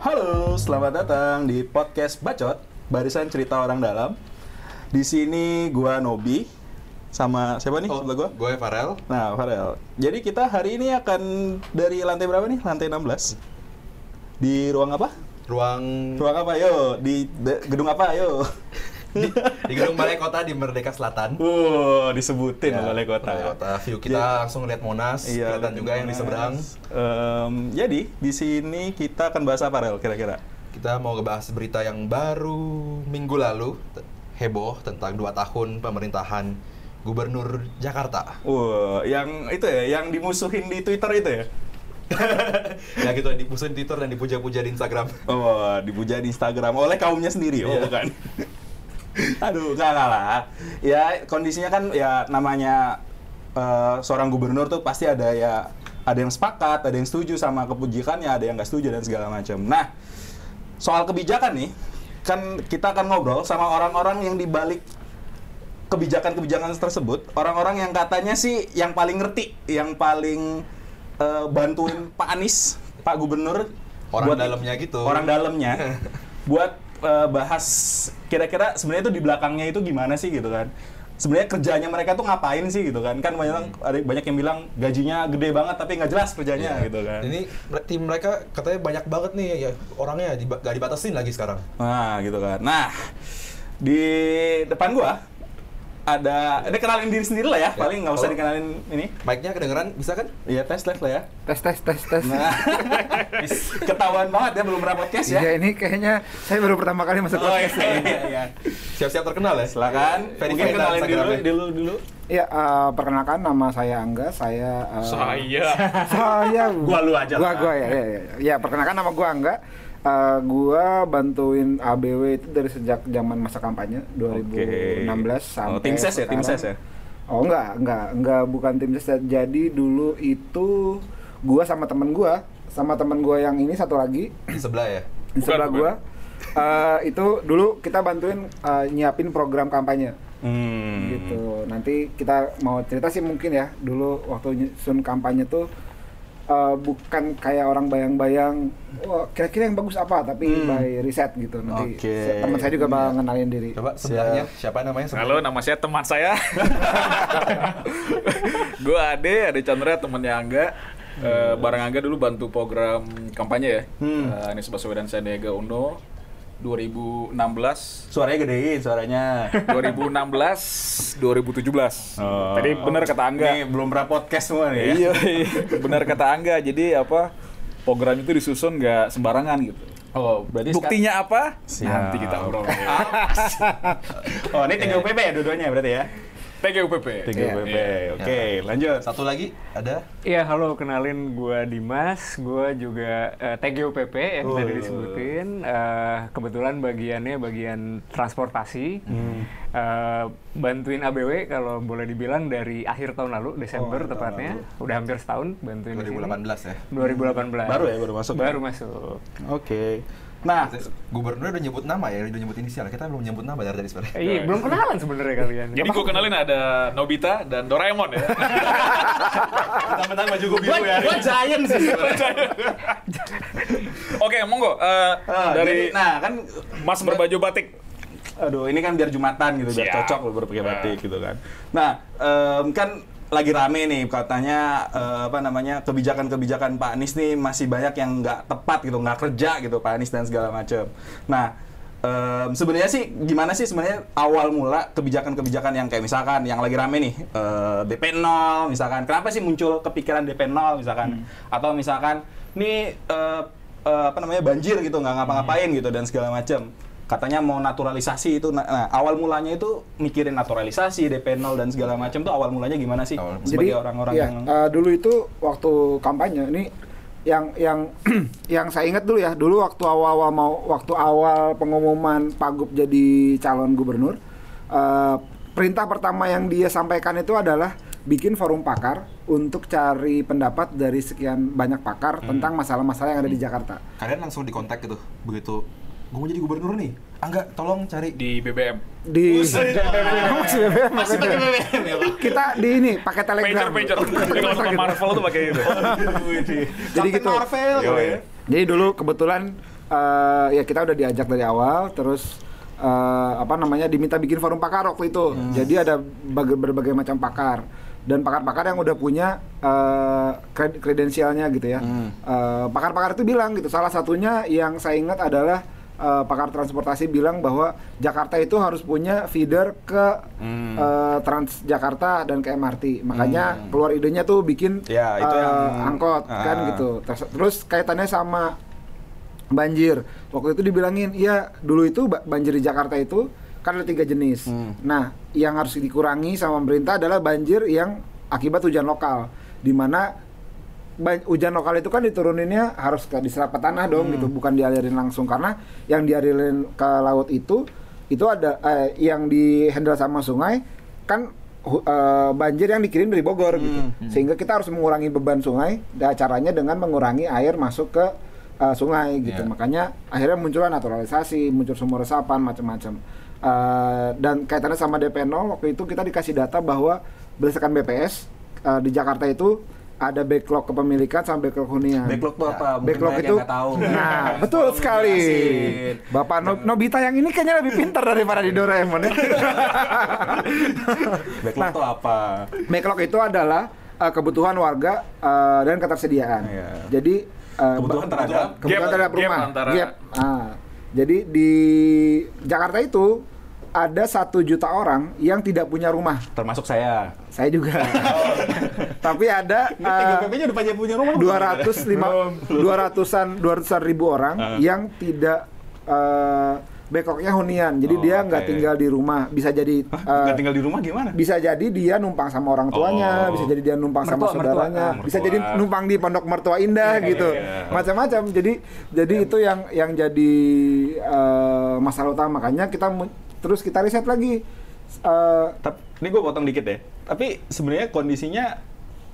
Halo, selamat datang di podcast Bacot, barisan cerita orang dalam. Di sini gua Nobi sama siapa nih Oh, sebelah gua? gue Farel. Nah, Farel. Jadi kita hari ini akan dari lantai berapa nih? Lantai 16. Di ruang apa? Ruang Ruang apa? Yo, di gedung apa? Yo. Di, di gedung Balai Kota di Merdeka Selatan. Wow, disebutin Ya, Balai Kota. Balai Kota. View kita Jadi- langsung lihat Monas, Iya, kelihatan juga yang di seberang. Em, jadi di sini kita akan bahas apa Rel kira-kira? Kita mau ngebahas berita yang baru minggu lalu heboh tentang dua tahun pemerintahan Gubernur Jakarta. Wah, yang itu ya, yang dimusuhin di Twitter itu ya? ya gitu dipusuhin di Twitter dan dipuja-puja di Instagram. Oh, dipuja di Instagram oleh kaumnya sendiri, oh Iya. bukan? Aduh, enggak lah. Ya kondisinya kan ya namanya eh, seorang gubernur tuh pasti ada ya ada yang sepakat, ada yang setuju sama kebijakannya, ada yang nggak setuju dan segala macam. Nah, soal kebijakan nih, kan kita akan ngobrol sama orang-orang yang dibalik kebijakan-kebijakan tersebut, orang-orang yang katanya sih yang paling ngerti, yang paling eh, bantuin Pak Anies, Pak Gubernur, Orang buat- dalamnya gitu. orang dalamnya, buat eh, bahas kira-kira sebenarnya itu di belakangnya itu gimana sih gitu kan? Sebenarnya kerjanya mereka tuh ngapain sih gitu kan? Kan banyak ada banyak yang bilang gajinya gede banget tapi nggak jelas kerjanya Iya. gitu kan? Ini tim mereka katanya banyak banget nih ya orangnya diba- gak dibatasin lagi sekarang. Nah, gitu kan. Nah, di depan gua ada, ini kenalin diri sendiri lah ya, Ya. paling nggak usah dikenalin ini. Mic-nya kedengeran bisa kan? Iya tes tes lah ya. Tes tes tes tes. Nah, ketahuan banget ya belum pernah podcast ya. Iya ini kayaknya saya baru pertama kali masuk Oh podcast. iya, iya, iya. Siap-siap terkenal ya? Silakan. Verify Mungkin kenalin dulu, dulu, dulu. Iya, eh, perkenalkan nama saya Angga. Saya eh, Saya. saya Gua lu aja Gua gua ya, ya, ya. Ya, perkenalkan nama gua Angga. Eh, gua bantuin ABW itu dari sejak zaman masa kampanye 2016 sampai Oh, tim ses ya, tim ses ya. Oh enggak, enggak, enggak bukan tim ses. Jadi dulu itu gua sama temen gua, sama temen gua yang ini satu lagi Di sebelah ya? di sebelah bukan. gua. eh, itu dulu kita bantuin eh, nyiapin program kampanye Hmm. gitu. Nanti kita mau cerita sih mungkin ya. Dulu waktu nyusun kampanye tuh eh, bukan kayak orang bayang-bayang, kira-kira yang bagus apa, tapi Hmm. by riset gitu. Nanti se- teman saya juga bakal ngenalin diri. Coba sebelahnya siapa namanya? Halo, nama saya teman saya. gue Ade, Ade Chandra, temennya Angga. Eh, bareng Angga dulu bantu program kampanye ya. Hmm. Eh, Anies Baswedan Sandiaga Uno 2016 Suaranya gedein suaranya. 2016 2017. Oh. Tadi benar kata Angga. Ini belum pernah podcast semua nih ya. Iya, iya. benar kata Angga. Jadi apa? Program itu disusun nggak sembarangan gitu. Oh, berarti Buktinya apa? Siap. Nanti kita obrol. sekarang- Oh, ini TGUPP ya dua-duanya berarti ya? TGUPP. TGUPP. Iya. Oke, lanjut. Satu lagi ada Iya, halo, kenalin gue Dimas, gue juga eh, TGUPP yang tadi disebutin. Eh, kebetulan bagiannya bagian transportasi, Hmm. Eh, bantuin ABW kalau boleh dibilang dari akhir tahun lalu, Desember Oh, tepatnya, udah hampir setahun bantuin di sini. 2018 ya? 2018. Baru ya, baru masuk ya? Baru masuk. Oke. Nah, Gubernur udah nyebut nama ya, udah nyebut inisial. Kita belum nyebut nama dari tadi sebenarnya. Eh, iya, belum kenalan sebenarnya kalian. Jadi gue kenalin ada Nobita dan Doraemon ya. Mentang-mentang baju gue biru ya. gua giant sih sebenarnya. Oke, monggo. Eh, Ah, dari jadi, nah kan Mas berbaju batik. aduh ini kan biar jumatan gitu biar Siap. cocok lo berpakai Nah. batik gitu kan nah kan lagi rame nih katanya eh, apa namanya kebijakan-kebijakan Pak Anies nih masih banyak yang nggak tepat gitu nggak kerja gitu Pak Anies dan segala macam nah em, sebenarnya sih gimana sih sebenarnya awal mula kebijakan-kebijakan yang kayak misalkan yang lagi rame nih eh, DP 0 misalkan kenapa sih muncul kepikiran DP 0 misalkan? Atau misalkan nih eh, eh, apa namanya banjir gitu nggak ngapa-ngapain gitu dan segala macam katanya mau naturalisasi itu. Nah, nah, awal mulanya itu mikirin naturalisasi DP 0 dan segala macam tuh awal mulanya gimana sih Awal- sebagai orang-orang iya, yang eh, dulu itu waktu kampanye ini yang yang yang saya ingat dulu ya dulu waktu awal-awal mau waktu awal pengumuman Pagup jadi calon gubernur eh, perintah pertama yang dia sampaikan itu adalah bikin forum pakar untuk cari pendapat dari sekian banyak pakar tentang masalah-masalah yang ada di Jakarta. Kalian langsung dikontak gitu, begitu gue mau jadi gubernur nih. Angga, tolong cari di BBM. Di Buset. masih BBM, masih pakai BBM. BBM ya Pak? Kita di ini pakai Pager, Telegram. pager. Jadi kalau Marvel tuh pakai itu. Jadi gitu. Marvel Yo, gitu ya. Jadi dulu kebetulan eh, ya kita udah diajak dari awal, terus eh, apa namanya diminta bikin forum pakar waktu itu. Jadi ada baga- berbagai macam pakar dan pakar-pakar yang udah punya eh, kred- kredensialnya gitu ya. Eh, Pakar-pakar itu bilang gitu. Salah satunya yang saya ingat adalah eh, pakar transportasi bilang bahwa Jakarta itu harus punya feeder ke eh, Transjakarta dan ke MRT. Makanya keluar idenya tuh bikin Ya, itu eh, yang- angkot kan Ah. gitu. Terus, terus kaitannya sama banjir. Waktu itu dibilangin, iya dulu itu ba- banjir di Jakarta itu kan ada tiga jenis. Nah, yang harus dikurangi sama pemerintah adalah banjir yang akibat hujan lokal, di mana hujan lokal itu kan dituruninnya harus ke diserap ke tanah dong gitu, bukan dialirin langsung karena yang dialirin ke laut itu itu ada eh, yang di handle sama sungai kan eh, banjir yang dikirim dari Bogor gitu. Sehingga kita harus mengurangi beban sungai dan caranya dengan mengurangi air masuk ke eh, sungai gitu. Iya. Makanya akhirnya muncullah naturalisasi, muncul sumur resapan macam-macam. Eh, dan kaitannya sama DP0 waktu itu kita dikasih data bahwa berdasarkan BPS eh, di Jakarta itu ada backlog kepemilikan sampai backlog hunian. Backlog tuh apa? Mungkin Backlog itu, tahu. nah betul sekali. Bapak no- Nobita yang ini kayaknya lebih pintar daripada di Doraemon ya. Backlog Nah. apa? Backlog itu adalah uh, kebutuhan warga uh, dan ketersediaan. Iya. Jadi uh, Kebutuhan terhadap kebutuhan Gap- terhadap gap rumah. antara- Gap. Ah. jadi di Jakarta itu ada satu juta orang yang tidak punya rumah. Termasuk saya. Saya juga. Tapi ada uh, TGPP-nya udah banyak punya rumah. 205 200-an 200-an ribu orang Ah. yang tidak eh backlognya hunian. Jadi Oh, dia nggak oke. tinggal di rumah, bisa jadi eh, Nggak tinggal di rumah gimana? bisa jadi dia numpang sama orang tuanya, Oh. bisa jadi dia numpang sama Mertua, mertua. saudaranya, Ah, bisa mertua. jadi numpang di pondok mertua indah Iya, gitu, iya. macam-macam. Jadi jadi itu yang yang jadi eh, masalah utama. Makanya kita terus kita riset lagi. Eh, Tapi ini gue potong dikit ya. Tapi sebenarnya kondisinya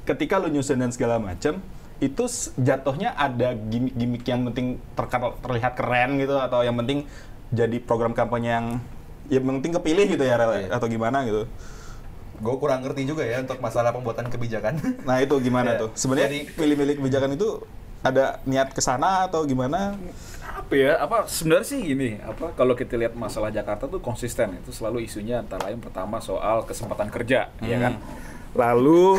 ketika lu nyusun dan segala macam itu jatuhnya ada gimmick-gimmick yang penting terka- terlihat keren gitu atau yang penting jadi program kampanye yang yang penting kepilih gitu ya Rel, Iya. atau gimana gitu. Gue kurang ngerti juga ya untuk masalah pembuatan kebijakan. Nah itu gimana Iya. tuh? Sebenarnya Jadi- pilih-pilih kebijakan itu ada niat ke sana atau gimana? apa ya apa sebenarnya sih gini apa kalau kita lihat masalah Jakarta tuh konsisten itu selalu isunya antara lain pertama soal kesempatan kerja ya kan lalu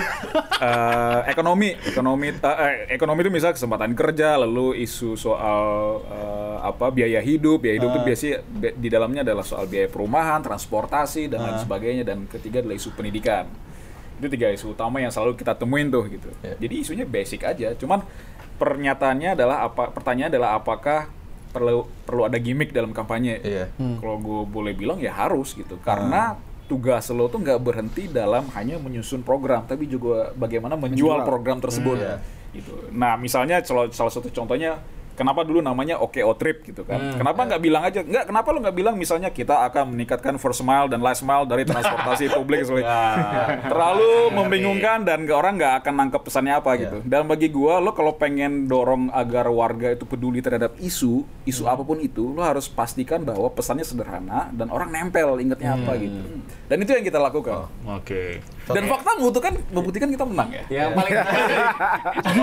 eh, ekonomi. Ekonomi eh, eh, ekonomi itu misal kesempatan kerja lalu isu soal eh, apa biaya hidup. Biaya hidup itu biasanya bi- di dalamnya adalah soal biaya perumahan transportasi dan lain sebagainya. Dan ketiga adalah isu pendidikan. Itu tiga isu utama yang selalu kita temuin tuh gitu. Ya. jadi isunya basic aja. Cuman pernyataannya adalah apa pertanyaan adalah apakah perlu perlu ada gimmick dalam kampanye? Iya. kalau gue boleh bilang ya harus gitu. Karena tugas lo tuh nggak berhenti dalam hanya menyusun program tapi juga bagaimana menjual Menjual. program tersebut. Hmm, gitu. Nah misalnya salah satu contohnya kenapa dulu namanya OKO Trip gitu kan Hmm, kenapa iya. nggak bilang aja nggak kenapa lo nggak bilang misalnya kita akan meningkatkan first mile dan last mile dari transportasi publik Ya. terlalu membingungkan dan orang nggak akan nangkep pesannya apa Iya. gitu dan bagi gua lo kalau pengen dorong agar warga itu peduli terhadap isu isu Hmm. apa pun itu lo harus pastikan bahwa pesannya sederhana dan orang nempel ingetnya apa Hmm. gitu dan itu yang kita lakukan Oke. Dan fakta membuktikan membuktikan kita menang ya Yang paling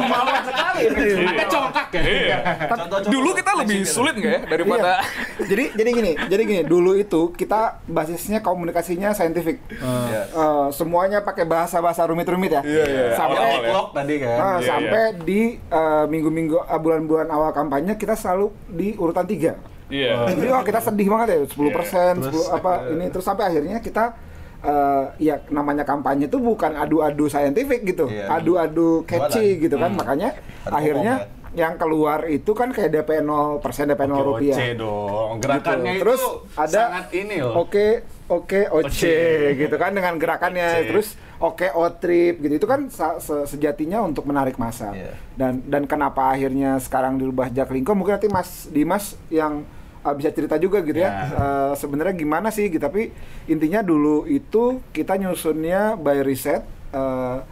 mawar sekali. Agak congkak ya. Contoh-contoh dulu kita lebih fleksibel. sulit nggak ya daripada jadi jadi gini, jadi gini. Dulu itu kita basisnya komunikasinya saintifik. Iya. Eh, semuanya pakai bahasa-bahasa rumit-rumit ya. Iya, iya. Sampai Awal-awal ya. Tadi kan. Iya, sampai di eh, minggu-minggu eh, bulan-bulan awal kampanye kita selalu di urutan tiga. iya Jadi wah kita sedih banget ya 10 persen, Terus, apa ini terus sampai akhirnya kita eh, ya namanya kampanye itu bukan adu-adu saintifik gitu, Iya. adu-adu catchy Jualan. gitu kan, Hmm. makanya Adu akhirnya ngomong, yang keluar itu kan kayak DP 0 persen DP 0 rupiah. Oke dong. Gerakannya Gitu. Terus itu ada sangat ini loh. Oke, oke, oce gitu kan dengan gerakannya. Oce. Terus oke, trip gitu. Itu kan se- sejatinya untuk menarik masa. Iya. Dan dan kenapa akhirnya sekarang dirubah Jaklingko? Mungkin nanti Mas Dimas yang uh, bisa cerita juga gitu ya. Ya. Uh, sebenarnya gimana sih gitu. Tapi intinya dulu itu kita nyusunnya by riset uh,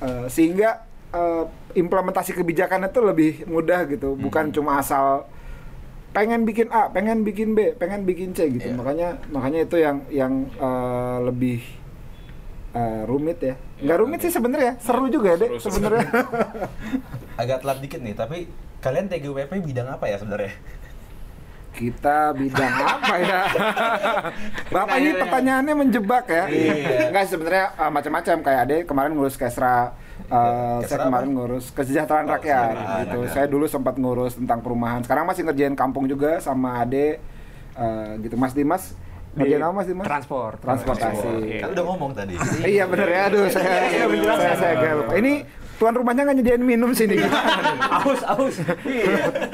uh, sehingga uh, implementasi kebijakan itu lebih mudah gitu. Bukan cuma asal pengen bikin A, pengen bikin B, pengen bikin C gitu. Iya. Makanya makanya itu yang yang uh, lebih uh, rumit ya. Nggak rumit sih sebenarnya, seru juga ya deh sebenarnya. agak telat dikit nih tapi Kalian TGWP bidang apa ya sebenarnya? Kita bidang apa ya? Bapak ini pertanyaannya menjebak ya. Iya. Enggak sebenarnya uh, macam-macam kayak Ade kemarin ngurus Kesra uh, Kesra saya kemarin apa? ngurus kesejahteraan Oh, rakyat kesejahteraan gitu. rakyat. Saya dulu sempat ngurus tentang perumahan. Sekarang masih ngerjain kampung juga sama Ade uh, gitu. Mas Dimas ngerjain apa Mas Dimas? Transport. Transportasi. Iya. Kan udah ngomong tadi. iya bener ya, aduh saya Iya, menjelaskan. saya, saya agak lupa. Ini tuan rumahnya nggak nyediain minum sini aus, aus.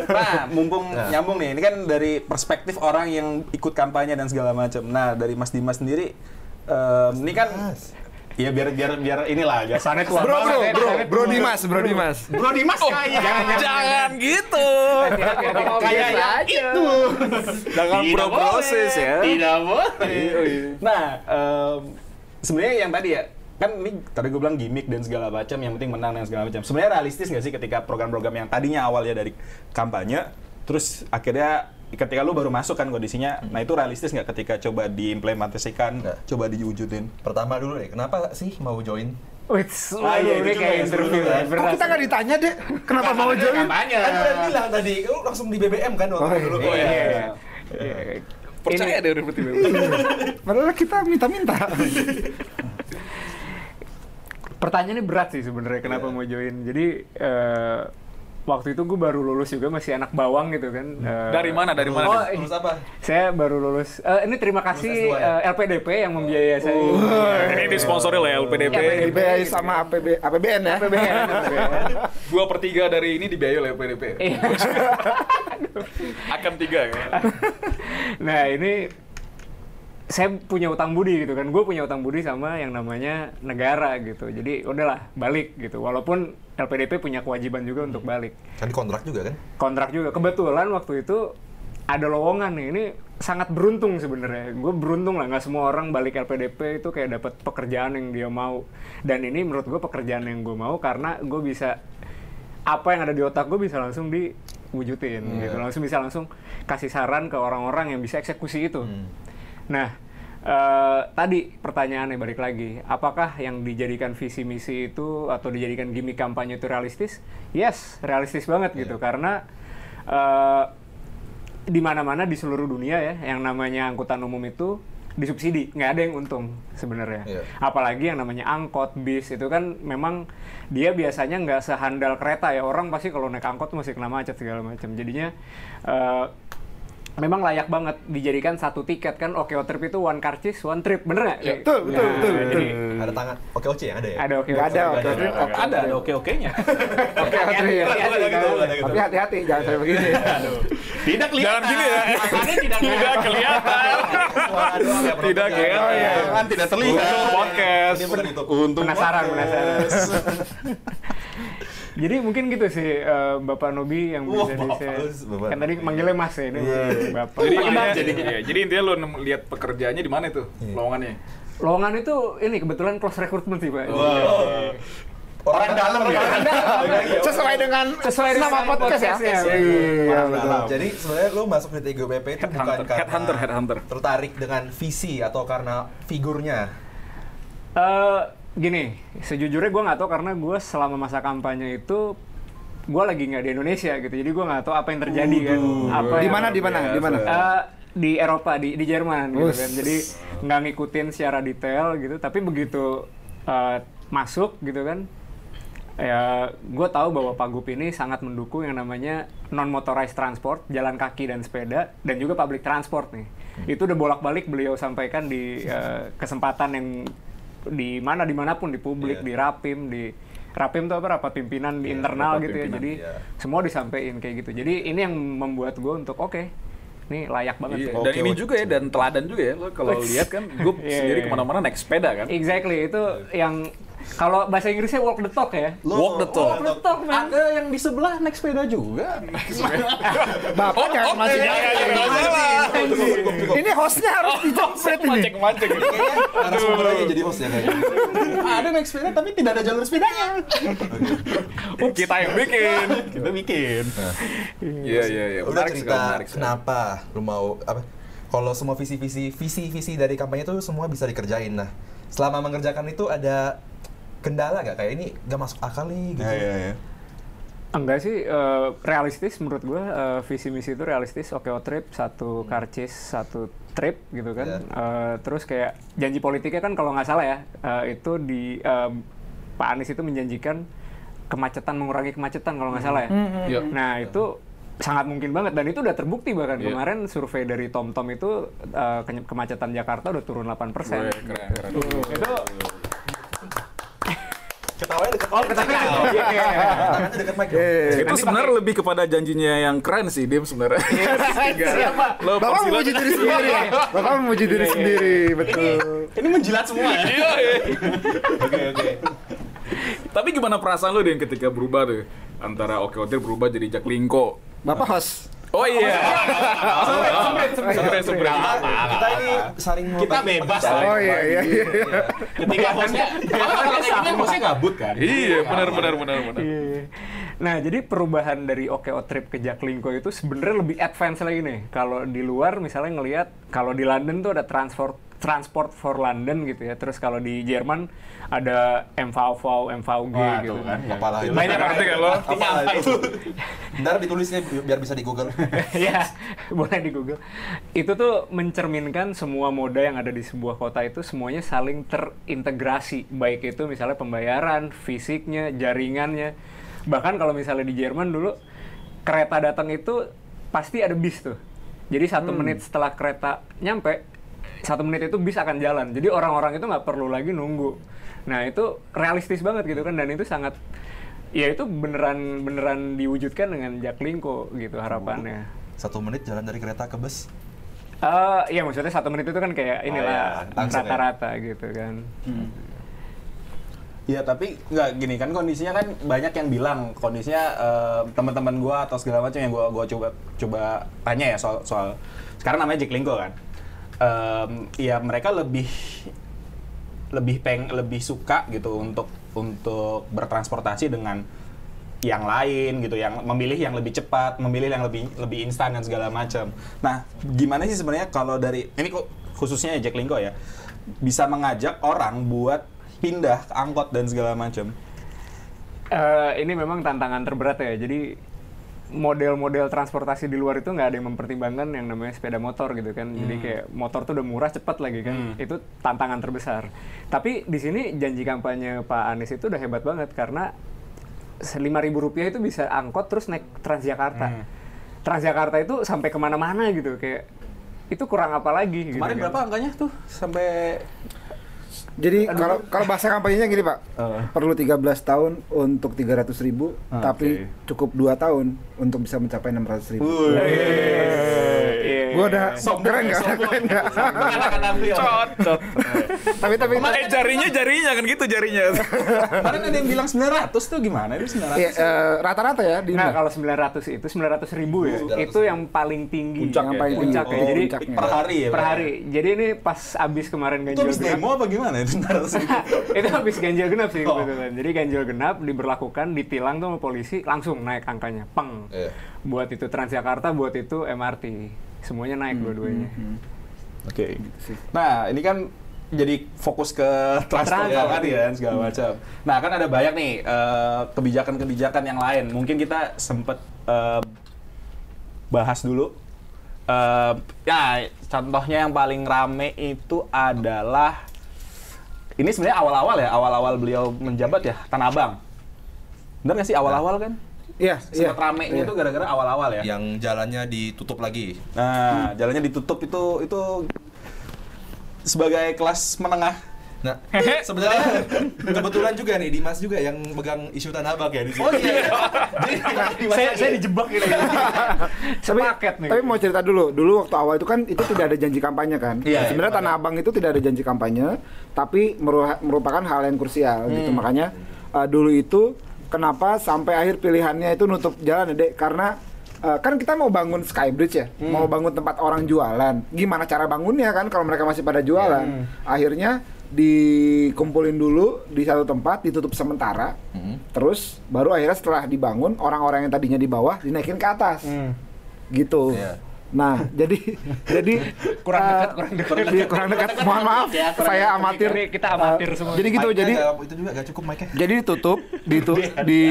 Nah, mumpung Nah. nyambung nih, ini kan dari perspektif orang yang ikut kampanye dan segala macam. Nah, dari Mas Dimas sendiri, em, ini kan, Dimas. ya biar biar biar inilah agak Kesannya tua bro bro ya, bro bro. Dimas bro Dimas Bro Dimas kayak Jangan gitu. kayak itu. Jangan Tidak pro proses boleh, ya. Tidak boleh. Nah, em, sebenarnya yang tadi ya, kan ini tadi gue bilang gimmick dan segala macam, yang penting menang dan segala macam. Sebenarnya realistis nggak sih ketika program-program yang tadinya awalnya dari kampanye, terus akhirnya ketika lu baru masuk kan kondisinya, nah itu realistis nggak ketika coba diimplementasikan, Nggak. coba diwujudin? Pertama dulu deh, kenapa sih mau join? Wits, Ah, iya, ini kayak interview kan. ya, kok kita nggak ditanya deh kenapa mau join Kampanye. Kan udah bilang tadi, lu langsung di BBM kan waktu Oh, dulu. iya. Oh, Iya, iya. iya. Iya. Percaya Ini- deh berarti. padahal kita minta-minta pertanyaannya berat sih sebenarnya kenapa Iya. mau join. Jadi eh, waktu itu gue baru lulus juga masih anak bawang gitu kan. Eh, Dari mana? Dari mana? Oh, Terus apa? saya baru lulus. Eh, ini terima kasih Lulus S2 ya? LPDP yang membiayai saya. Ini disponsori oleh LPDP. LPDP. dibiayai sama APB, APBN ya APBN, APBN. Dua per tiga dari ini dibiayai oleh LPDP. Iya. Akan tiga ya. nah ini saya punya utang budi gitu kan. Gue punya utang budi sama yang namanya negara gitu. Jadi udahlah balik gitu. Walaupun LPDP punya kewajiban juga untuk balik. Kan di kontrak juga kan? kontrak juga. Kebetulan waktu itu ada lowongan nih. Ini sangat beruntung sebenarnya. Gue beruntung lah nggak semua orang balik LPDP itu kayak dapat pekerjaan yang dia mau. Dan ini menurut gue pekerjaan yang gue mau karena gue bisa apa yang ada di otak gue bisa langsung diwujudin gitu. Langsung bisa langsung kasih saran ke orang-orang yang bisa eksekusi itu nah eh, tadi pertanyaannya balik lagi apakah yang dijadikan visi misi itu atau dijadikan gimmick kampanye itu realistis? Yes realistis banget gitu karena eh, di mana-mana di seluruh dunia ya yang namanya angkutan umum itu disubsidi nggak ada yang untung sebenarnya. Iya. apalagi yang namanya angkot bis itu kan memang dia biasanya nggak sehandal kereta ya. Orang pasti kalau naik angkot masih kena macet segala macam jadinya eh, memang layak banget dijadikan satu tiket kan Okeo Trip itu one car cheese one trip bener nggak? Iya, betul, betul, betul, jadi betul. Ada tangan. Oke oke yang ada ya? ada Okeo Nggak ada. Okeo Trip. Ada, ada oke-okenya. Oke, gitu, kan? ada gitu. tapi hati-hati jangan sampai begini Tidak kelihatan. Jangan gini ya. tidak Tidak kelihatan. Ya, Tidak kelihatan. Oh, iya. Tidak terlihat. Untuk podcast. Untuk Penasaran, podcast. Jadi mungkin gitu sih eh, Bapak Nobi yang bisa di Bapak, share. Bapak. Kan tadi manggilnya Mas ya ini Bapak. Jadi, Bang. jadi, iya, jadi intinya lu nem- lihat pekerjaannya di mana itu lowongannya? Lowongan itu ini kebetulan close recruitment sih, Pak. Orang dalam ya. sesuai dengan Sesuai nama dengan podcast ya podcastnya. iya Orang betul dalam. Jadi sebenarnya lu masuk di TGWP itu bukan karena headhunter, headhunter. tertarik dengan visi atau karena figurnya. Eh, gini, sejujurnya gue nggak tahu karena gue selama masa kampanye itu gue lagi nggak di Indonesia gitu, jadi gue nggak tahu apa yang terjadi kan. Apa di mana di mana di mana? Eh, di Eropa di di Jerman gitu Us. kan. Jadi nggak ngikutin secara detail gitu. Tapi begitu eh, masuk gitu kan ya gue tahu bahwa Pagup ini sangat mendukung yang namanya non motorized transport jalan kaki dan sepeda dan juga public transport nih. Itu udah bolak balik beliau sampaikan di eh, kesempatan yang di mana di mana pun di publik Iya. di rapim di rapim tuh apa rapat pimpinan di Iya, internal rapat gitu ya pimpinan, jadi iya. semua disampaikan kayak gitu jadi ini yang membuat gue untuk oke ini layak banget Iya, ya. dan ini juga ya, dan teladan juga ya. Lo kalau lihat kan, gue Iya, sendiri iya. ke mana-mana naik sepeda kan. Exactly itu yang kalau bahasa Inggrisnya walk the talk ya. Walk the talk. Walk the talk man. Ada yang di sebelah naik sepeda juga. bapak masih iya, iya, nggak salah. ini hostnya harus dijompret ini Mancing-mancing. Narasumber aja jadi host ya kayaknya. ada naik sepeda tapi tidak ada jalur sepedanya. Kita yang bikin. Kita bikin. Iya, iya, iya. Udah Menarik sekali, cerita menarik sekali. kenapa lu mau apa? Kalau semua visi-visi visi-visi dari kampanye itu semua bisa dikerjain. Nah, selama mengerjakan itu ada kendala gak kayak ini gak masuk akal nih gitu. Ya, ya, ya. Enggak sih, eh, realistis menurut gue eh, visi misi itu realistis. OKO trip satu karcis satu trip gitu kan. Iya. Eh, terus kayak janji politiknya kan kalau nggak salah ya eh, itu di eh, Pak Anies itu menjanjikan kemacetan mengurangi kemacetan kalau nggak salah ya. Iya. Nah itu sangat mungkin banget dan itu udah terbukti bahkan Iya. kemarin survei dari TomTom itu eh, ke- kemacetan Jakarta udah turun 8 persen. Wih, keren, keren. Itu Ketawanya deket Oh, Iya. Tangannya deket mic. Eh, Itu sebenarnya lebih kepada janjinya yang keren sih, Dim sebenarnya. siapa? Lo Bapak memuji diri sendiri. Bapak memuji diri sendiri, betul. Ini menjilat semua ya. Iya, iya. Oke, oke. Tapi gimana perasaan lo Dim ketika berubah tuh? Antara Oke Oke berubah jadi Jaklingko. Bapak host. Oh iya. Semprit, semprit. Kita ini saling Kita bebas lah. Oh iya iya iya. Ketika hostnya, kalau kayak hostnya gabut kan. Iya, benar benar benar benar. Iya. Nah, jadi perubahan dari OKO Trip ke Jaklingko itu sebenarnya lebih advance lagi nih. Kalau di luar misalnya ngelihat kalau di London tuh ada transport transport for London gitu ya. Terus kalau di Jerman ada MVV, MVG Wah, gitu. tuh kan. Apalah itu. Banyak Ngerti kan lo? Apalah itu. Ntar ditulisnya bi- biar bisa di Google. ya, boleh di Google. Itu tuh mencerminkan semua moda yang ada di sebuah kota itu semuanya saling terintegrasi. Baik itu misalnya pembayaran, fisiknya, jaringannya. Bahkan kalau misalnya di Jerman dulu kereta datang itu pasti ada bis tuh. Jadi satu menit setelah kereta nyampe, satu menit itu bis akan jalan. Jadi orang-orang itu nggak perlu lagi nunggu. Nah itu realistis banget gitu kan dan itu sangat ya itu beneran beneran diwujudkan dengan Jaklingko gitu harapannya. Satu menit jalan dari kereta ke bus. Eh, iya maksudnya satu menit itu kan kayak inilah iya, ya. rata-rata gitu kan. Iya tapi nggak gini kan kondisinya kan banyak yang bilang kondisinya eh, teman-teman gua atau segala macam yang gua gua coba coba tanya ya soal soal sekarang namanya Jack Lingo kan. Em, Iya mereka lebih lebih peng lebih suka gitu untuk untuk bertransportasi dengan yang lain gitu yang memilih yang lebih cepat memilih yang lebih lebih instan dan segala macam nah gimana sih sebenarnya kalau dari ini kok khususnya Jack Linko ya bisa mengajak orang buat pindah angkot dan segala macam Eh, ini memang tantangan terberat ya. Jadi model-model transportasi di luar itu nggak ada yang mempertimbangkan yang namanya sepeda motor gitu kan. Jadi kayak motor tuh udah murah cepat lagi kan. Itu tantangan terbesar. Tapi di sini janji kampanye Pak Anies itu udah hebat banget karena lima ribu rupiah itu bisa angkot terus naik Transjakarta. Transjakarta itu sampai ke mana-mana gitu kayak itu kurang apa lagi? gitu kemarin kan. berapa angkanya tuh sampai Jadi kalau kalau bahasa kampanyenya gini Pak, Eh. perlu 13 tahun untuk 300 ribu, Ah, tapi cukup 2 tahun untuk bisa mencapai 600 ribu. Iya. Gua udah Sombong keren nggak? sombong. Keren nggak? Cocok. tapi tapi Eh jarinya jarinya kan gitu jarinya. kemarin ada yang bilang 900 tuh gimana itu 900 Iya, eh, rata-rata ya di Nah, kalau 900 itu 900 ribu ya, 900 itu yang paling tinggi. Puncak yang ya? paling tinggi. Puncak ya. Oh, Jadi per hari ya per hari. Jadi ini pas abis kemarin itu ganjil genap. demo apa gimana itu 900 ribu itu habis ganjil genap sih Oh. kebetulan. Jadi ganjil genap diberlakukan, ditilang tuh sama polisi, langsung naik angkanya. Peng. Iya. Buat itu Transjakarta, buat itu MRT. Semuanya naik dua-duanya. Oke. Nah, ini kan jadi fokus ke transport Transport. tadi kan segala macam. Nah, kan ada banyak nih eh, kebijakan-kebijakan yang lain. Mungkin kita sempet eh, bahas dulu. Eh, ya, contohnya yang paling rame itu adalah ini sebenarnya awal-awal ya, awal-awal beliau menjabat ya, Tanah Abang. Bener nggak sih awal-awal kan? Iya, iya. Sempat ramenya Iya. itu gara-gara awal-awal ya. Yang jalannya ditutup lagi. Nah, jalannya ditutup itu itu sebagai kelas menengah. Nah, sebenarnya kebetulan juga nih Dimas juga yang megang isu Tanah Abang ya di sini. Oh iya. saya, saya dijebak Sepaket nih. tapi mau cerita dulu, dulu waktu awal itu kan itu tidak ada janji kampanye kan. Iya, Sebenarnya iya. Tanah Abang itu tidak ada janji kampanye, tapi meru- merupakan hal yang krusial gitu. Hmm. Makanya uh, dulu itu kenapa sampai akhir pilihannya itu nutup jalan ya, Dek? Karena uh, kan kita mau bangun Skybridge ya, Hmm. mau bangun tempat orang jualan. Gimana cara bangunnya kan kalau mereka masih pada jualan? Hmm. Akhirnya dikumpulin dulu di satu tempat, ditutup sementara. Hmm. Terus baru akhirnya setelah dibangun orang-orang yang tadinya di bawah dinaikin ke atas Hmm. gitu. Iya. Nah, jadi jadi Kurang eh, dekat, kurang dekat. iya, kurang dekat. Mohon maaf, saya amatir. Kita amatir Eh, semua. Jadi gitu, jadi itu juga gak cukup mic-nya. jadi ditutup, ditu, di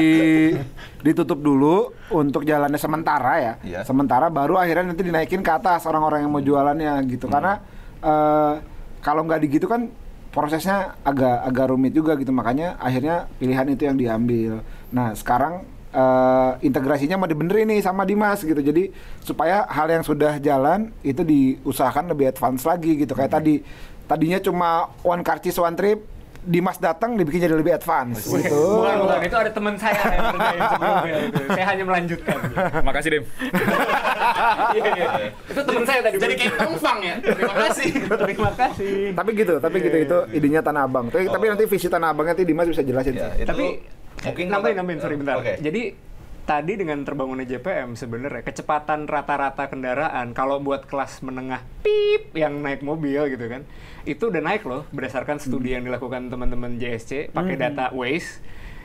ditutup dulu untuk jalannya sementara ya. Iya. Sementara baru akhirnya nanti dinaikin ke atas orang-orang yang mau jualannya gitu. Karena eh, kalau nggak digitu kan prosesnya agak agak rumit juga gitu. Makanya akhirnya pilihan itu yang diambil. Nah sekarang eh, integrasinya mau dibenerin nih sama Dimas gitu. Jadi supaya hal yang sudah jalan itu diusahakan lebih advance lagi gitu. Kayak tadi tadinya cuma one karcis one trip. Dimas datang dibikin jadi lebih advance gitu. Bukan, bukan. Itu ada teman saya yang kerjain sebelumnya itu. Saya hanya melanjutkan. Makasih, Dim. Iya, iya. Itu teman saya tadi. Jadi kayak numpang ya. Terima kasih. Terima kasih. tapi gitu tapi gitu itu idenya Tanah Abang tapi, tapi nanti visi Tanah Abangnya nanti Dimas bisa jelasin Ya, sih. itu Tapi mungkin nambahin nambahin sorry bentar. Oke. Jadi tadi dengan terbangunnya JPM sebenarnya kecepatan rata-rata kendaraan kalau buat kelas menengah pip yang naik mobil gitu kan itu udah naik loh berdasarkan studi yang dilakukan teman-teman JSC pakai data Waze.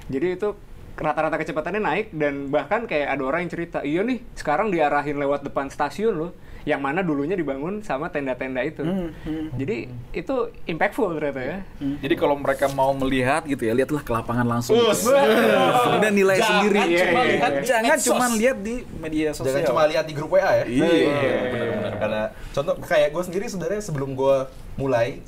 Jadi itu rata-rata kecepatannya naik dan bahkan kayak ada orang yang cerita iya nih sekarang diarahin lewat depan stasiun loh yang mana dulunya dibangun sama tenda-tenda itu. Jadi itu impactful ternyata ya. Jadi kalau mereka mau melihat gitu ya, lihatlah ke lapangan langsung. Us. Kemudian nilai Jangan sendiri. cuma Iya, lihat iya. di Jangan medsos. cuma lihat di media sosial. Jangan cuma lihat di grup WA ya. Iya, benar-benar. Karena contoh kayak gue sendiri sebenarnya sebelum gue mulai,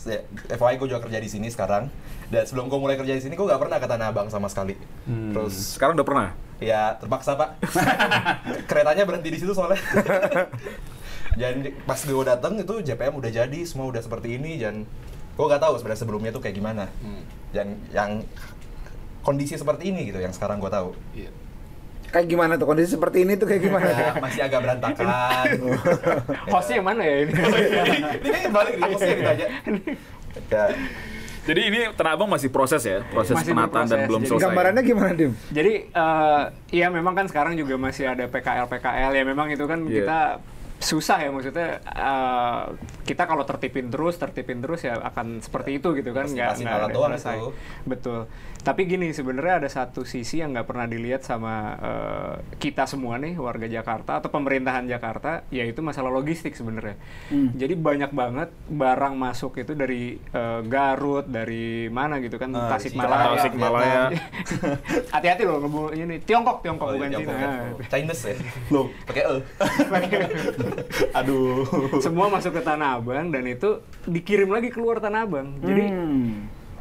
FYI gue juga kerja di sini sekarang. Dan sebelum gue mulai kerja di sini, gue gak pernah ke Tanah Abang sama sekali. Terus Sekarang udah pernah. ya terpaksa pak. Keretanya berhenti di situ soalnya. dan di- pas gue datang itu JPM udah jadi, semua udah seperti ini dan gue gak tahu sebenarnya sebelumnya tuh kayak gimana. Dan yang kondisi seperti ini gitu yang sekarang gue tahu. kayak gimana tuh kondisi seperti ini tuh kayak gimana Ya, masih agak berantakan. Hostnya yang mana ya ini? ini balik di hostnya ditanya. Ya, Jadi ini Tanah Abang masih proses ya, proses Masih penataan dan belum jadi selesai. gambarannya gimana Dim Jadi eh ya memang kan sekarang juga masih ada PKL PKL ya memang itu kan Iya. kita susah ya maksudnya eh, kita kalau tertipin terus tertipin terus ya akan seperti itu gitu kan nggak nggak doang itu. betul tapi gini sebenarnya ada satu sisi yang nggak pernah dilihat sama eh, kita semua nih warga Jakarta atau pemerintahan Jakarta yaitu masalah logistik sebenarnya jadi banyak banget barang masuk itu dari eh, Garut dari mana gitu kan Ah, Tasikmalaya Tasikmalaya. hati-hati loh ngebu ini Tiongkok Tiongkok Oh, bukan iya, Cina Tiongkok ya. Chinese ya. Loh, Pakai e. aduh. semua masuk ke Tanah Abang dan itu dikirim lagi keluar Tanah Abang jadi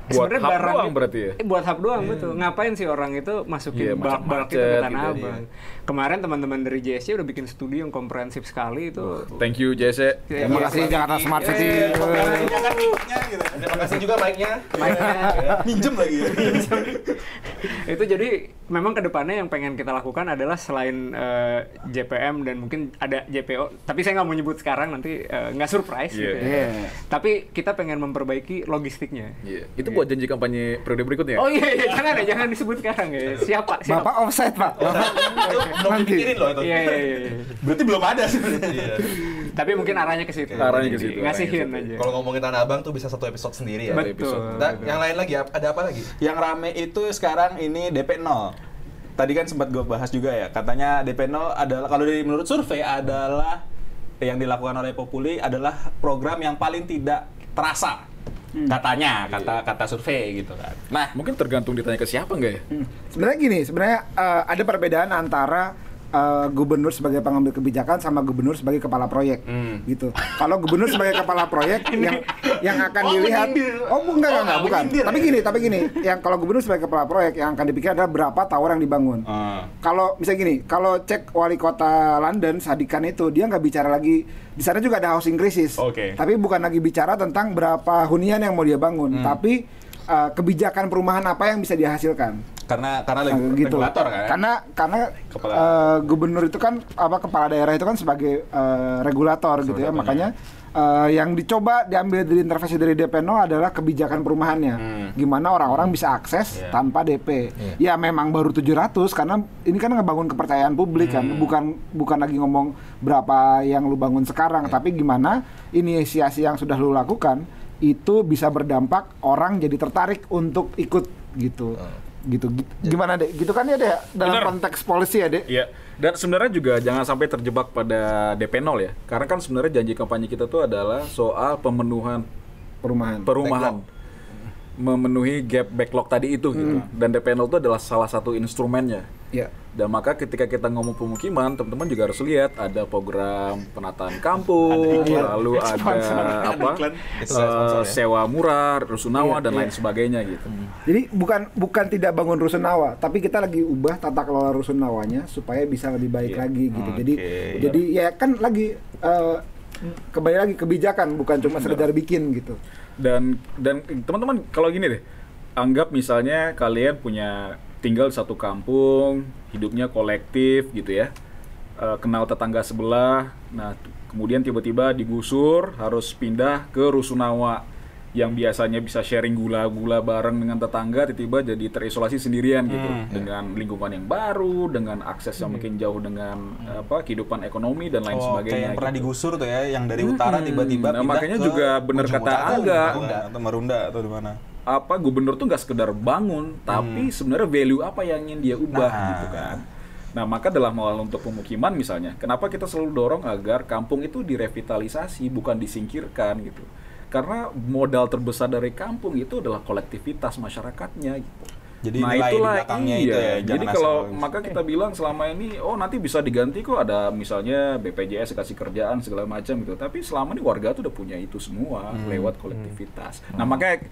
Buat sebenarnya hub barang doang berarti ya? Eh, buat hub doang betul ngapain sih orang itu masukin Iya, bak-bak itu ke Tanah gitu, Abang kemarin teman-teman dari JSC udah bikin studi yang komprehensif sekali itu Thank you JC. Ya, terima kasih Jakarta Smart City gitu. Terima kasih juga mic-nya. Minjem lagi. itu jadi memang ke depannya yang pengen kita lakukan adalah selain eh, JPM dan mungkin ada JPO tapi saya nggak mau nyebut sekarang nanti eh, nggak surprise gitu Iya. ya. Iya. tapi kita pengen memperbaiki logistiknya Iya. Itu buat janji kampanye periode berikutnya. Oh iya, iya, jangan ya, jangan disebut sekarang ya. Siapa? Siapa? Bapak offside Pak Bapak belum dipikirin loh itu. Iya, iya, iya. iya. Berarti belum ada sebenarnya. Iya. Tapi mungkin arahnya ke situ. Arahnya ke situ, Ngasihin aja. Kalau ngomongin Tanah Abang tuh bisa satu episode sendiri ya. Bet- Betul. Nah, yang lain lagi ada apa lagi? Yang rame itu sekarang ini DP 0. Tadi kan sempat gue bahas juga ya, katanya DP 0 adalah kalau dari menurut survei adalah yang dilakukan oleh Populi adalah program yang paling tidak terasa. Katanya, kata kata survei gitu kan. Nah, Mungkin tergantung ditanya ke siapa nggak ya? sebenarnya gini sebenarnya eh, ada perbedaan antara eh, gubernur sebagai pengambil kebijakan sama gubernur sebagai kepala proyek. Gitu. Kalau gubernur sebagai kepala proyek yang yang akan Oh, dilihat oh enggak enggak, Oh, enggak bukan. menyindir. Tapi gini tapi gini. Yang kalau gubernur sebagai kepala proyek yang akan dipikir adalah berapa tower yang dibangun. Ah. kalau misalnya gini, kalau cek wali kota London Sadikan itu dia nggak bicara lagi. Di sana juga ada housing crisis. Oke. Tapi bukan lagi bicara tentang berapa hunian yang mau dia bangun, tapi uh, kebijakan perumahan apa yang bisa dihasilkan. Karena karena Nah, lagi gitu. regulator kan. Karena karena Kepala- uh, gubernur itu kan apa kepala daerah itu kan sebagai uh, regulator gitu ya. Makanya uh, yang dicoba diambil dari intervensi dari DP 0 adalah kebijakan perumahannya. Gimana orang-orang bisa akses Iya. tanpa DP. Ya memang baru 700 karena ini kan ngebangun kepercayaan publik kan. Bukan bukan lagi ngomong berapa yang lu bangun sekarang, tapi gimana inisiasi yang sudah lu lakukan itu bisa berdampak orang jadi tertarik untuk ikut gitu. Gitu Gi- gimana deh gitu kan ya deh dalam Bener. konteks polisi ya deh Iya. Dan sebenarnya juga jangan sampai terjebak pada DP 0 ya. Karena kan sebenarnya janji kampanye kita tuh adalah soal pemenuhan perumahan perumahan. Memenuhi gap backlog tadi itu gitu. Dan DP 0 itu adalah salah satu instrumennya. ya Dan maka ketika kita ngomong pemukiman, teman-teman juga harus lihat ada program penataan kampung, lalu ada apa Itu eh, sponsor ya. sewa murah, rusunawa Iya, dan iya. lain sebagainya gitu. jadi bukan bukan tidak bangun rusunawa tapi kita lagi ubah tata kelola rusunawanya supaya bisa lebih baik Iya. lagi gitu Oke. jadi jadi ya kan lagi eh, kembali lagi kebijakan bukan cuma sekedar bikin gitu Dan dan teman-teman kalau gini deh, anggap misalnya kalian punya tinggal satu kampung, hidupnya kolektif gitu ya, eh, kenal tetangga sebelah, nah kemudian tiba-tiba digusur harus pindah ke rusunawa yang biasanya bisa sharing gula-gula bareng dengan tetangga tiba-tiba jadi terisolasi sendirian gitu dengan lingkungan yang baru dengan akses yang makin jauh dengan apa kehidupan ekonomi dan lain Oh, sebagainya kayak yang pernah gitu. digusur tuh ya, yang dari utara tiba-tiba Nah, makanya ke juga bener ujung kata atau Angga. Atau Marunda atau di mana? apa gubernur tuh nggak sekedar bangun, tapi sebenarnya value apa yang ingin dia ubah Nah. gitu kan. Nah maka dalam hal untuk pemukiman misalnya, kenapa kita selalu dorong agar kampung itu direvitalisasi bukan disingkirkan gitu. Karena modal terbesar dari kampung itu adalah kolektivitas masyarakatnya gitu. Jadi nilai di belakangnya iya. itu ya, Jadi asal- kalau maka kita bilang selama ini oh nanti bisa diganti kok ada misalnya BPJS kasih kerjaan segala macam gitu. Tapi selama ini warga tuh udah punya itu semua Hmm. lewat kolektivitas. Nah makanya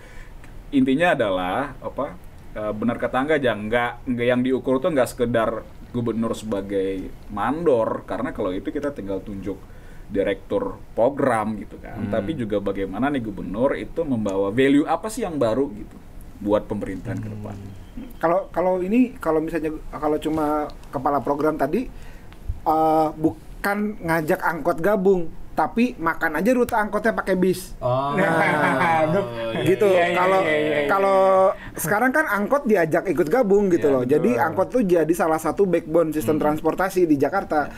intinya adalah apa eh, benar kata Angga jangan nggak nggak yang diukur tuh nggak sekedar gubernur sebagai mandor karena kalau itu kita tinggal tunjuk direktur program gitu kan tapi juga bagaimana nih gubernur itu membawa value apa sih yang baru gitu buat pemerintahan ke depan kalau kalau ini kalau misalnya kalau cuma kepala program tadi eh, bukan ngajak angkot gabung tapi makan aja rute angkotnya pakai bis Oh. Nah, gitu. iya, iya, Kalau iya, iya, iya. kalau sekarang kan angkot diajak ikut gabung gitu Iya, loh. Jadi angkot tuh jadi salah satu backbone sistem transportasi di Jakarta.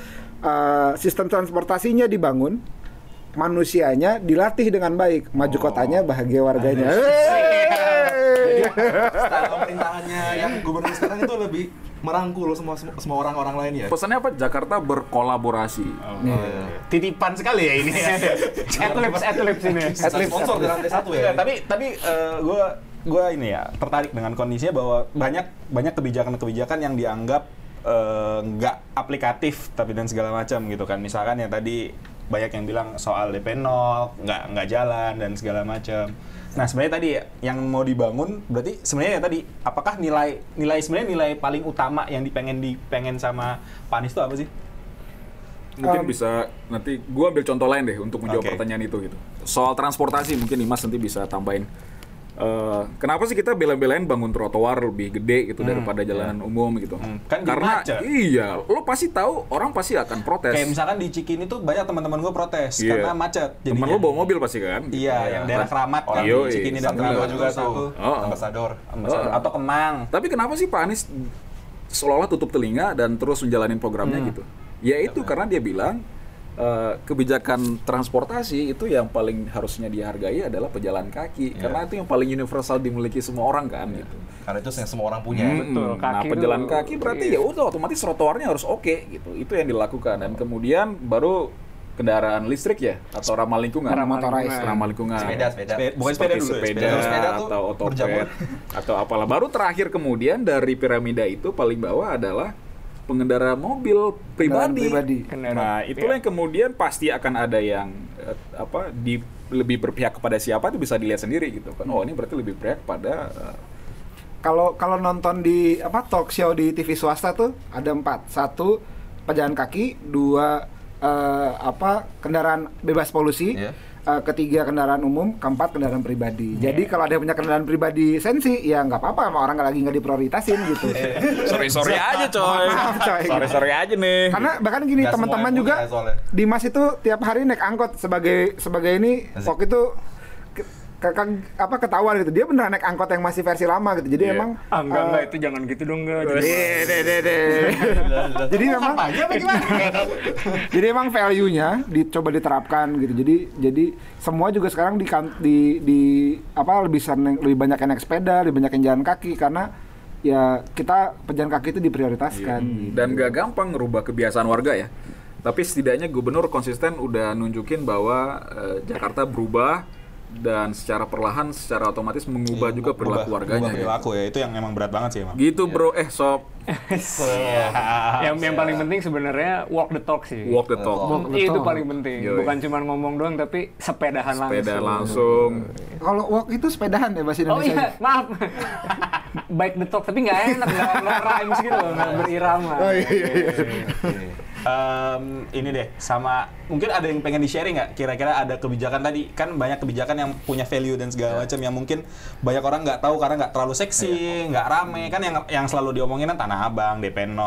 Eh, sistem transportasinya dibangun, manusianya dilatih dengan baik, maju kotanya bahagia warganya. Hey! Style pemerintahannya yang gubernur sekarang itu lebih merangkul semua semua, orang-orang lain ya. pesannya apa Jakarta berkolaborasi Titipan sekali ya ini. Adlibs, adlibs ini. Adlibs sponsor di lantai satu ya. Ya, tapi tapi gue gue ini ya tertarik dengan kondisinya bahwa banyak banyak kebijakan-kebijakan yang dianggap eh, nggak aplikatif tapi dan segala macam gitu kan. Misalkan yang tadi banyak yang bilang soal DP 0 nggak nggak jalan dan segala macam. Nah sebenarnya tadi yang mau dibangun berarti sebenarnya ya tadi apakah nilai nilai sebenarnya nilai paling utama yang dipengen dipengen sama Pak Anies itu apa sih? Mungkin Um, bisa nanti gua ambil contoh lain deh untuk menjawab Oke. pertanyaan itu gitu. Soal transportasi mungkin Dimas nanti bisa tambahin Eh, kenapa sih kita bela-belain bangun trotoar lebih gede gitu daripada jalanan umum gitu Hmm, kan karena macet. iya lo pasti tahu orang pasti akan protes kayak misalkan di Cikini tuh banyak teman-teman gue protes Iya. karena macet temen lo bawa mobil pasti kan Iya, yang daerah Keramat kan, Iya, di Cikini dan Keramat juga tuh. Oh. Ambasador. Ambasador. Oh. atau Kemang. Tapi kenapa sih Pak Anies seolah-olah tutup telinga dan terus menjalanin programnya gitu? Ya itu karena dia bilang eh, kebijakan transportasi itu yang paling harusnya dihargai adalah pejalan kaki karena itu yang paling universal dimiliki semua orang kan gitu. Karena itu yang semua orang punya. Hmm, Betul, nah kaki pejalan tuh- kaki berarti ya udah otomatis trotoarnya harus oke gitu. Itu yang dilakukan dan kemudian baru kendaraan listrik ya atau ramah lingkungan. Ramah motorized. lingkungan. Ramah lingkungan. Sepeda, sepeda. Sepeda- bukan sepeda dulu ya, sepeda, sepeda. Sepeda atau otopet atau apalah baru terakhir kemudian dari piramida itu paling bawah adalah pengendara mobil pribadi. pribadi. Kendaraan. Nah, itulah yang kemudian pasti akan ada yang eh, apa di lebih berpihak kepada siapa itu bisa dilihat sendiri gitu kan. Oh, ini berarti lebih berpihak pada eh, Kalau kalau nonton di apa talk show di TV swasta tuh ada empat. Satu pejalan kaki, dua eh, apa kendaraan bebas polusi, Iya. Eh, ketiga kendaraan umum, keempat kendaraan pribadi. Jadi kalau ada yang punya kendaraan pribadi sensi, ya nggak apa-apa, sama orang lagi nggak diprioritasin gitu. sorry sorry aja coy. Maaf, coy. sorry sorry aja nih. Karena bahkan gini teman-teman juga soalnya. Dimas itu tiap hari naik angkot sebagai sebagai ini Asik. waktu itu ke, ke- ke- apa ketahuan gitu dia beneran naik angkot yang masih versi lama gitu jadi Iya. emang Ah, enggak, eh, enggak, itu jangan gitu dong, enggak. Jadi- deh, deh, deh, deh. jadi memang jadi emang value-nya dicoba diterapkan gitu jadi jadi semua juga sekarang di kan- di, di apa lebih seneng, lebih banyak yang naik sepeda lebih banyak yang jalan kaki karena ya kita pejalan kaki itu diprioritaskan. gitu. dan gak gampang ngerubah kebiasaan warga ya tapi setidaknya gubernur konsisten udah nunjukin bahwa eh, Jakarta berubah dan secara perlahan secara otomatis mengubah juga perilaku warganya ubah gitu. perilaku ya itu yang emang berat banget sih emang gitu bro eh sob yang yang paling penting sebenarnya walk the talk sih. walk the talk Walk the itu talk. paling penting. Yoi. Bukan cuma ngomong doang tapi sepedahan sepeda langsung. langsung Kalau walk itu sepedahan ya bahasa Oh Indonesia. iya, maaf. Baik the talk, tapi nggak enak, nggak rhymes gitu nggak berirama. Oh iya iya. Em, ini deh sama mungkin ada yang pengen di sharing nggak? Kira-kira ada kebijakan tadi? Kan banyak kebijakan yang punya value dan segala macam yang mungkin banyak orang nggak tahu karena nggak terlalu seksi nggak rame. Kan yang yang selalu diomongin kan tanah abang DP 0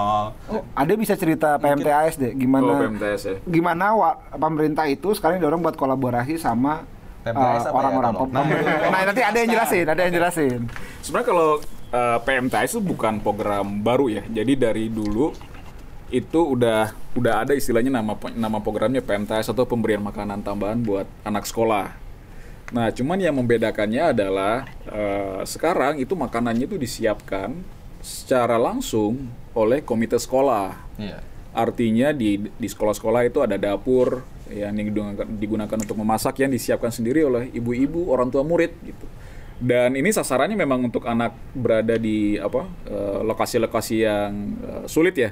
Oh, ada bisa cerita PMTAS deh gimana oh PMTS ya. gimana wa- pemerintah itu sekarang dorong buat kolaborasi sama uh, ya, orang-orang tolong? pem- pemerintah. Nah, nanti ada yang jelasin, ada yang jelasin. Sebenarnya kalau uh, PMTS itu bukan program baru ya. Jadi dari dulu itu udah udah ada istilahnya nama nama programnya PMTS atau pemberian makanan tambahan buat anak sekolah. Nah, cuman yang membedakannya adalah uh, sekarang itu makanannya itu disiapkan secara langsung oleh komite sekolah. Iya. Artinya di di sekolah-sekolah itu ada dapur yang digunakan, digunakan untuk memasak yang disiapkan sendiri oleh ibu-ibu, orang tua murid gitu. Dan ini sasarannya memang untuk anak berada di apa eh, lokasi-lokasi yang eh, sulit ya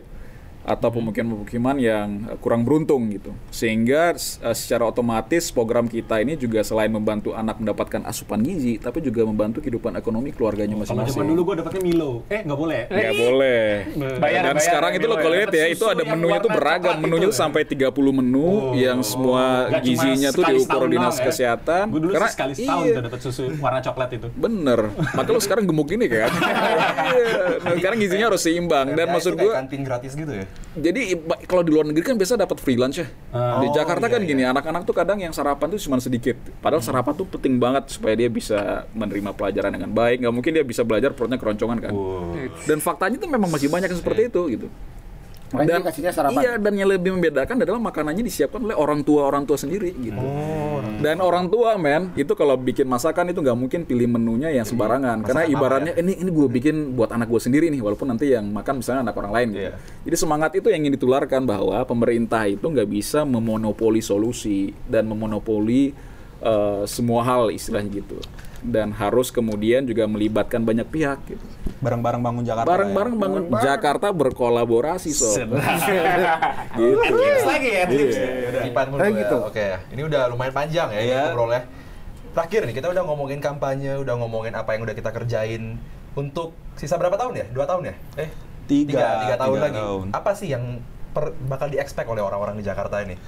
atau pemukiman-pemukiman yang eh, kurang beruntung gitu. Sehingga eh, secara otomatis program kita ini juga selain membantu anak mendapatkan asupan gizi, tapi juga membantu kehidupan ekonomi keluarganya Kalau masing-masing. zaman dulu gue dapetnya Milo. Eh, nggak boleh. Ya boleh. Bayar, Dan bayar, sekarang ya, itu lo kalau ya. lihat ya, itu ada yang menunya tuh beragam. Menunya itu tuh sampai 30 menu Oh, yang semua nggak gizinya tuh diukur dinas ya. kesehatan. Gue dulu Karena sekali setahun iya, tuh dapet susu warna coklat itu. bener. Maka lo sekarang gemuk gini kan? Iya. Nah, sekarang gizinya harus seimbang. Dan maksud gue, kantin gratis gitu ya. Jadi iba- kalau di luar negeri kan biasa dapat free lunch ya. Ah. di Oh, Jakarta iya, kan iya. gini, anak-anak tuh kadang yang sarapan tuh cuma sedikit. Padahal sarapan tuh penting banget supaya dia bisa menerima pelajaran dengan baik. Nggak mungkin dia bisa belajar perutnya keroncongan kan. Dan faktanya tuh memang masih banyak yang seperti itu gitu. Makanya dia kasihnya sarapan. Iya, dan yang lebih membedakan adalah makanannya disiapkan oleh orang tua orang tua sendiri gitu. dan orang tua men itu kalau bikin masakan itu nggak mungkin pilih menunya yang sembarangan karena Masakan ibaratnya ini ini gue bikin buat anak gue sendiri nih walaupun nanti yang makan misalnya anak orang lain gitu. Iya. Jadi semangat itu yang ingin ditularkan bahwa pemerintah itu nggak bisa memonopoli solusi dan memonopoli eh, semua hal istilahnya gitu. Dan harus kemudian juga melibatkan banyak pihak gitu. Bareng-bareng bangun Jakarta Bareng-bareng bangun Jakarta berkolaborasi sob. gitu. Tips lagi ya, tips. Ipan ya. gitu. Oke, ini udah lumayan panjang ya Iya. ngobrolnya. Terakhir nih, kita udah ngomongin kampanye, udah ngomongin apa yang udah kita kerjain untuk sisa berapa tahun ya? Dua tahun ya? Eh, Tiga, tiga, tiga tahun tiga lagi. tahun. Apa sih yang per- bakal di-expect oleh orang-orang di Jakarta ini?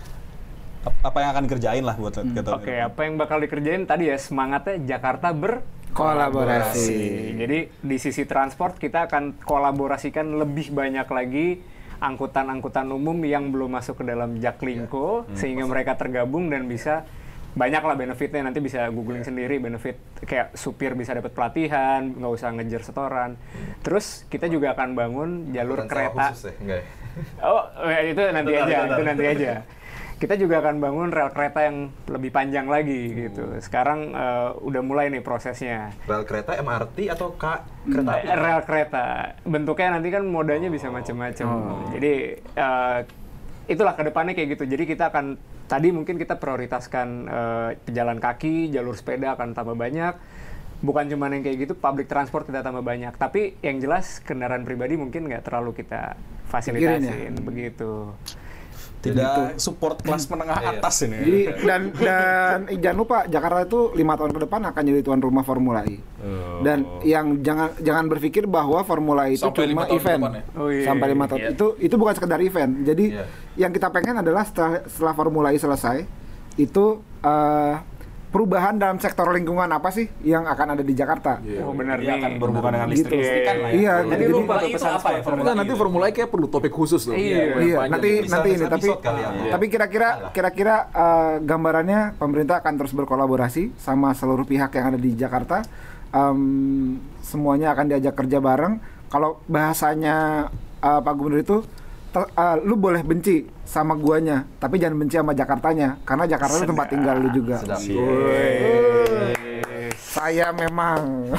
Ap- apa yang akan dikerjain lah buat Hmm. kita Oke, apa yang bakal dikerjain tadi ya semangatnya Jakarta berkolaborasi. Kolaborasi. Jadi di sisi transport kita akan kolaborasikan lebih banyak lagi angkutan-angkutan umum yang belum masuk ke dalam Jaklingko sehingga mereka tergabung dan bisa banyak lah benefitnya nanti bisa googling sendiri benefit kayak supir bisa dapat pelatihan nggak usah ngejar setoran terus kita juga akan bangun jalur Bukan kereta khusus ya? Enggak ya? Oh, eh, itu nanti aja, itu nanti aja. Kita juga akan bangun rel kereta yang lebih panjang lagi gitu. Sekarang eh, udah mulai nih prosesnya. Rel kereta MRT atau K kereta api? Eh, Rel kereta, bentuknya nanti kan modanya bisa macam-macam. Jadi eh, itulah ke depannya kayak gitu. Jadi kita akan tadi mungkin kita prioritaskan eh, pejalan kaki, jalur sepeda akan tambah banyak. Bukan cuma yang kayak gitu, public transport kita tambah banyak. Tapi yang jelas kendaraan pribadi mungkin nggak terlalu kita ya? fasilitasin begitu. Tidak support kelas menengah Iya. atas ini Jadi dan dan eh, jangan lupa Jakarta itu lima tahun ke depan akan jadi tuan rumah Formula E. Dan yang jangan jangan berpikir bahwa Formula E itu Sampai cuma event. depan ya? Oh iya, Sampai lima tahun iya. itu itu bukan sekedar event. Jadi Iya. yang kita pengen adalah setelah, setelah Formula E selesai itu eh, perubahan dalam sektor lingkungan apa sih yang akan ada di Jakarta? Oh benar nih. akan berhubungan dengan Gitu. lah ya Iya, Jadi jadi- lupa itu pesan apa ya. Formula nanti Formula kayak perlu topik khusus tuh. Iya. Iya, nanti Bisa nanti ini tapi ya. tapi kira-kira kira-kira eh, gambarannya pemerintah akan terus berkolaborasi sama seluruh pihak yang ada di Jakarta. Em, semuanya akan diajak kerja bareng. Kalau bahasanya eh, Pak Gubernur itu ter- eh, lu boleh benci sama guanya, tapi jangan benci sama Jakartanya karena Jakarta itu tempat tinggal lu juga. Sedap. Saya Saya memang.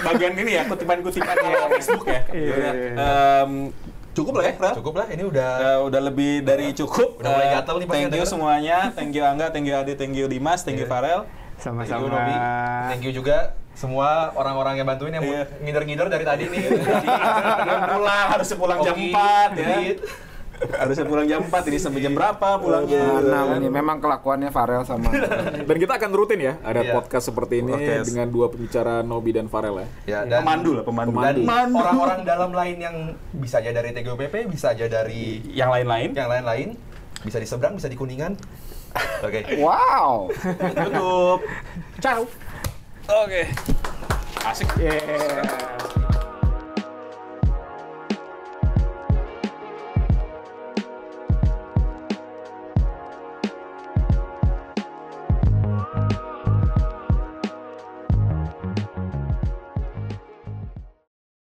Bagian ini ya, kutipan-kutipan di Facebook ya. Iya, iya, iya. Em, cukup lah ya, Ral? Cukup lah, ini udah Eh, udah lebih dari cukup. Udah mulai Eh, gatel nih pasti Thank you semuanya. Thank you Angga, thank you Adi, thank you Dimas, thank you Iya. Farel. Thank you Sama-sama. Thank you juga semua orang-orang yang bantuin yang Iya. ngider-ngider dari tadi nih. Belum pulang, harusnya pulang jam 4 ya. Harusnya pulang jam 4, ini sampai jam berapa pulangnya? Mana ini memang kelakuannya Farel sama. Dan kita akan rutin ya, ada Iya. podcast seperti ini Podcast. dengan dua pembicara Nobi dan Farel ya. Ya, dan Pemandu lah, pemandu. dan Pemandu. orang-orang dalam lain yang bisa aja dari TGOPP, bisa aja dari yang lain-lain. yang lain-lain, bisa di seberang, bisa di kuningan. Oke. Wow. Tutup. Oke. Asik. Yeah.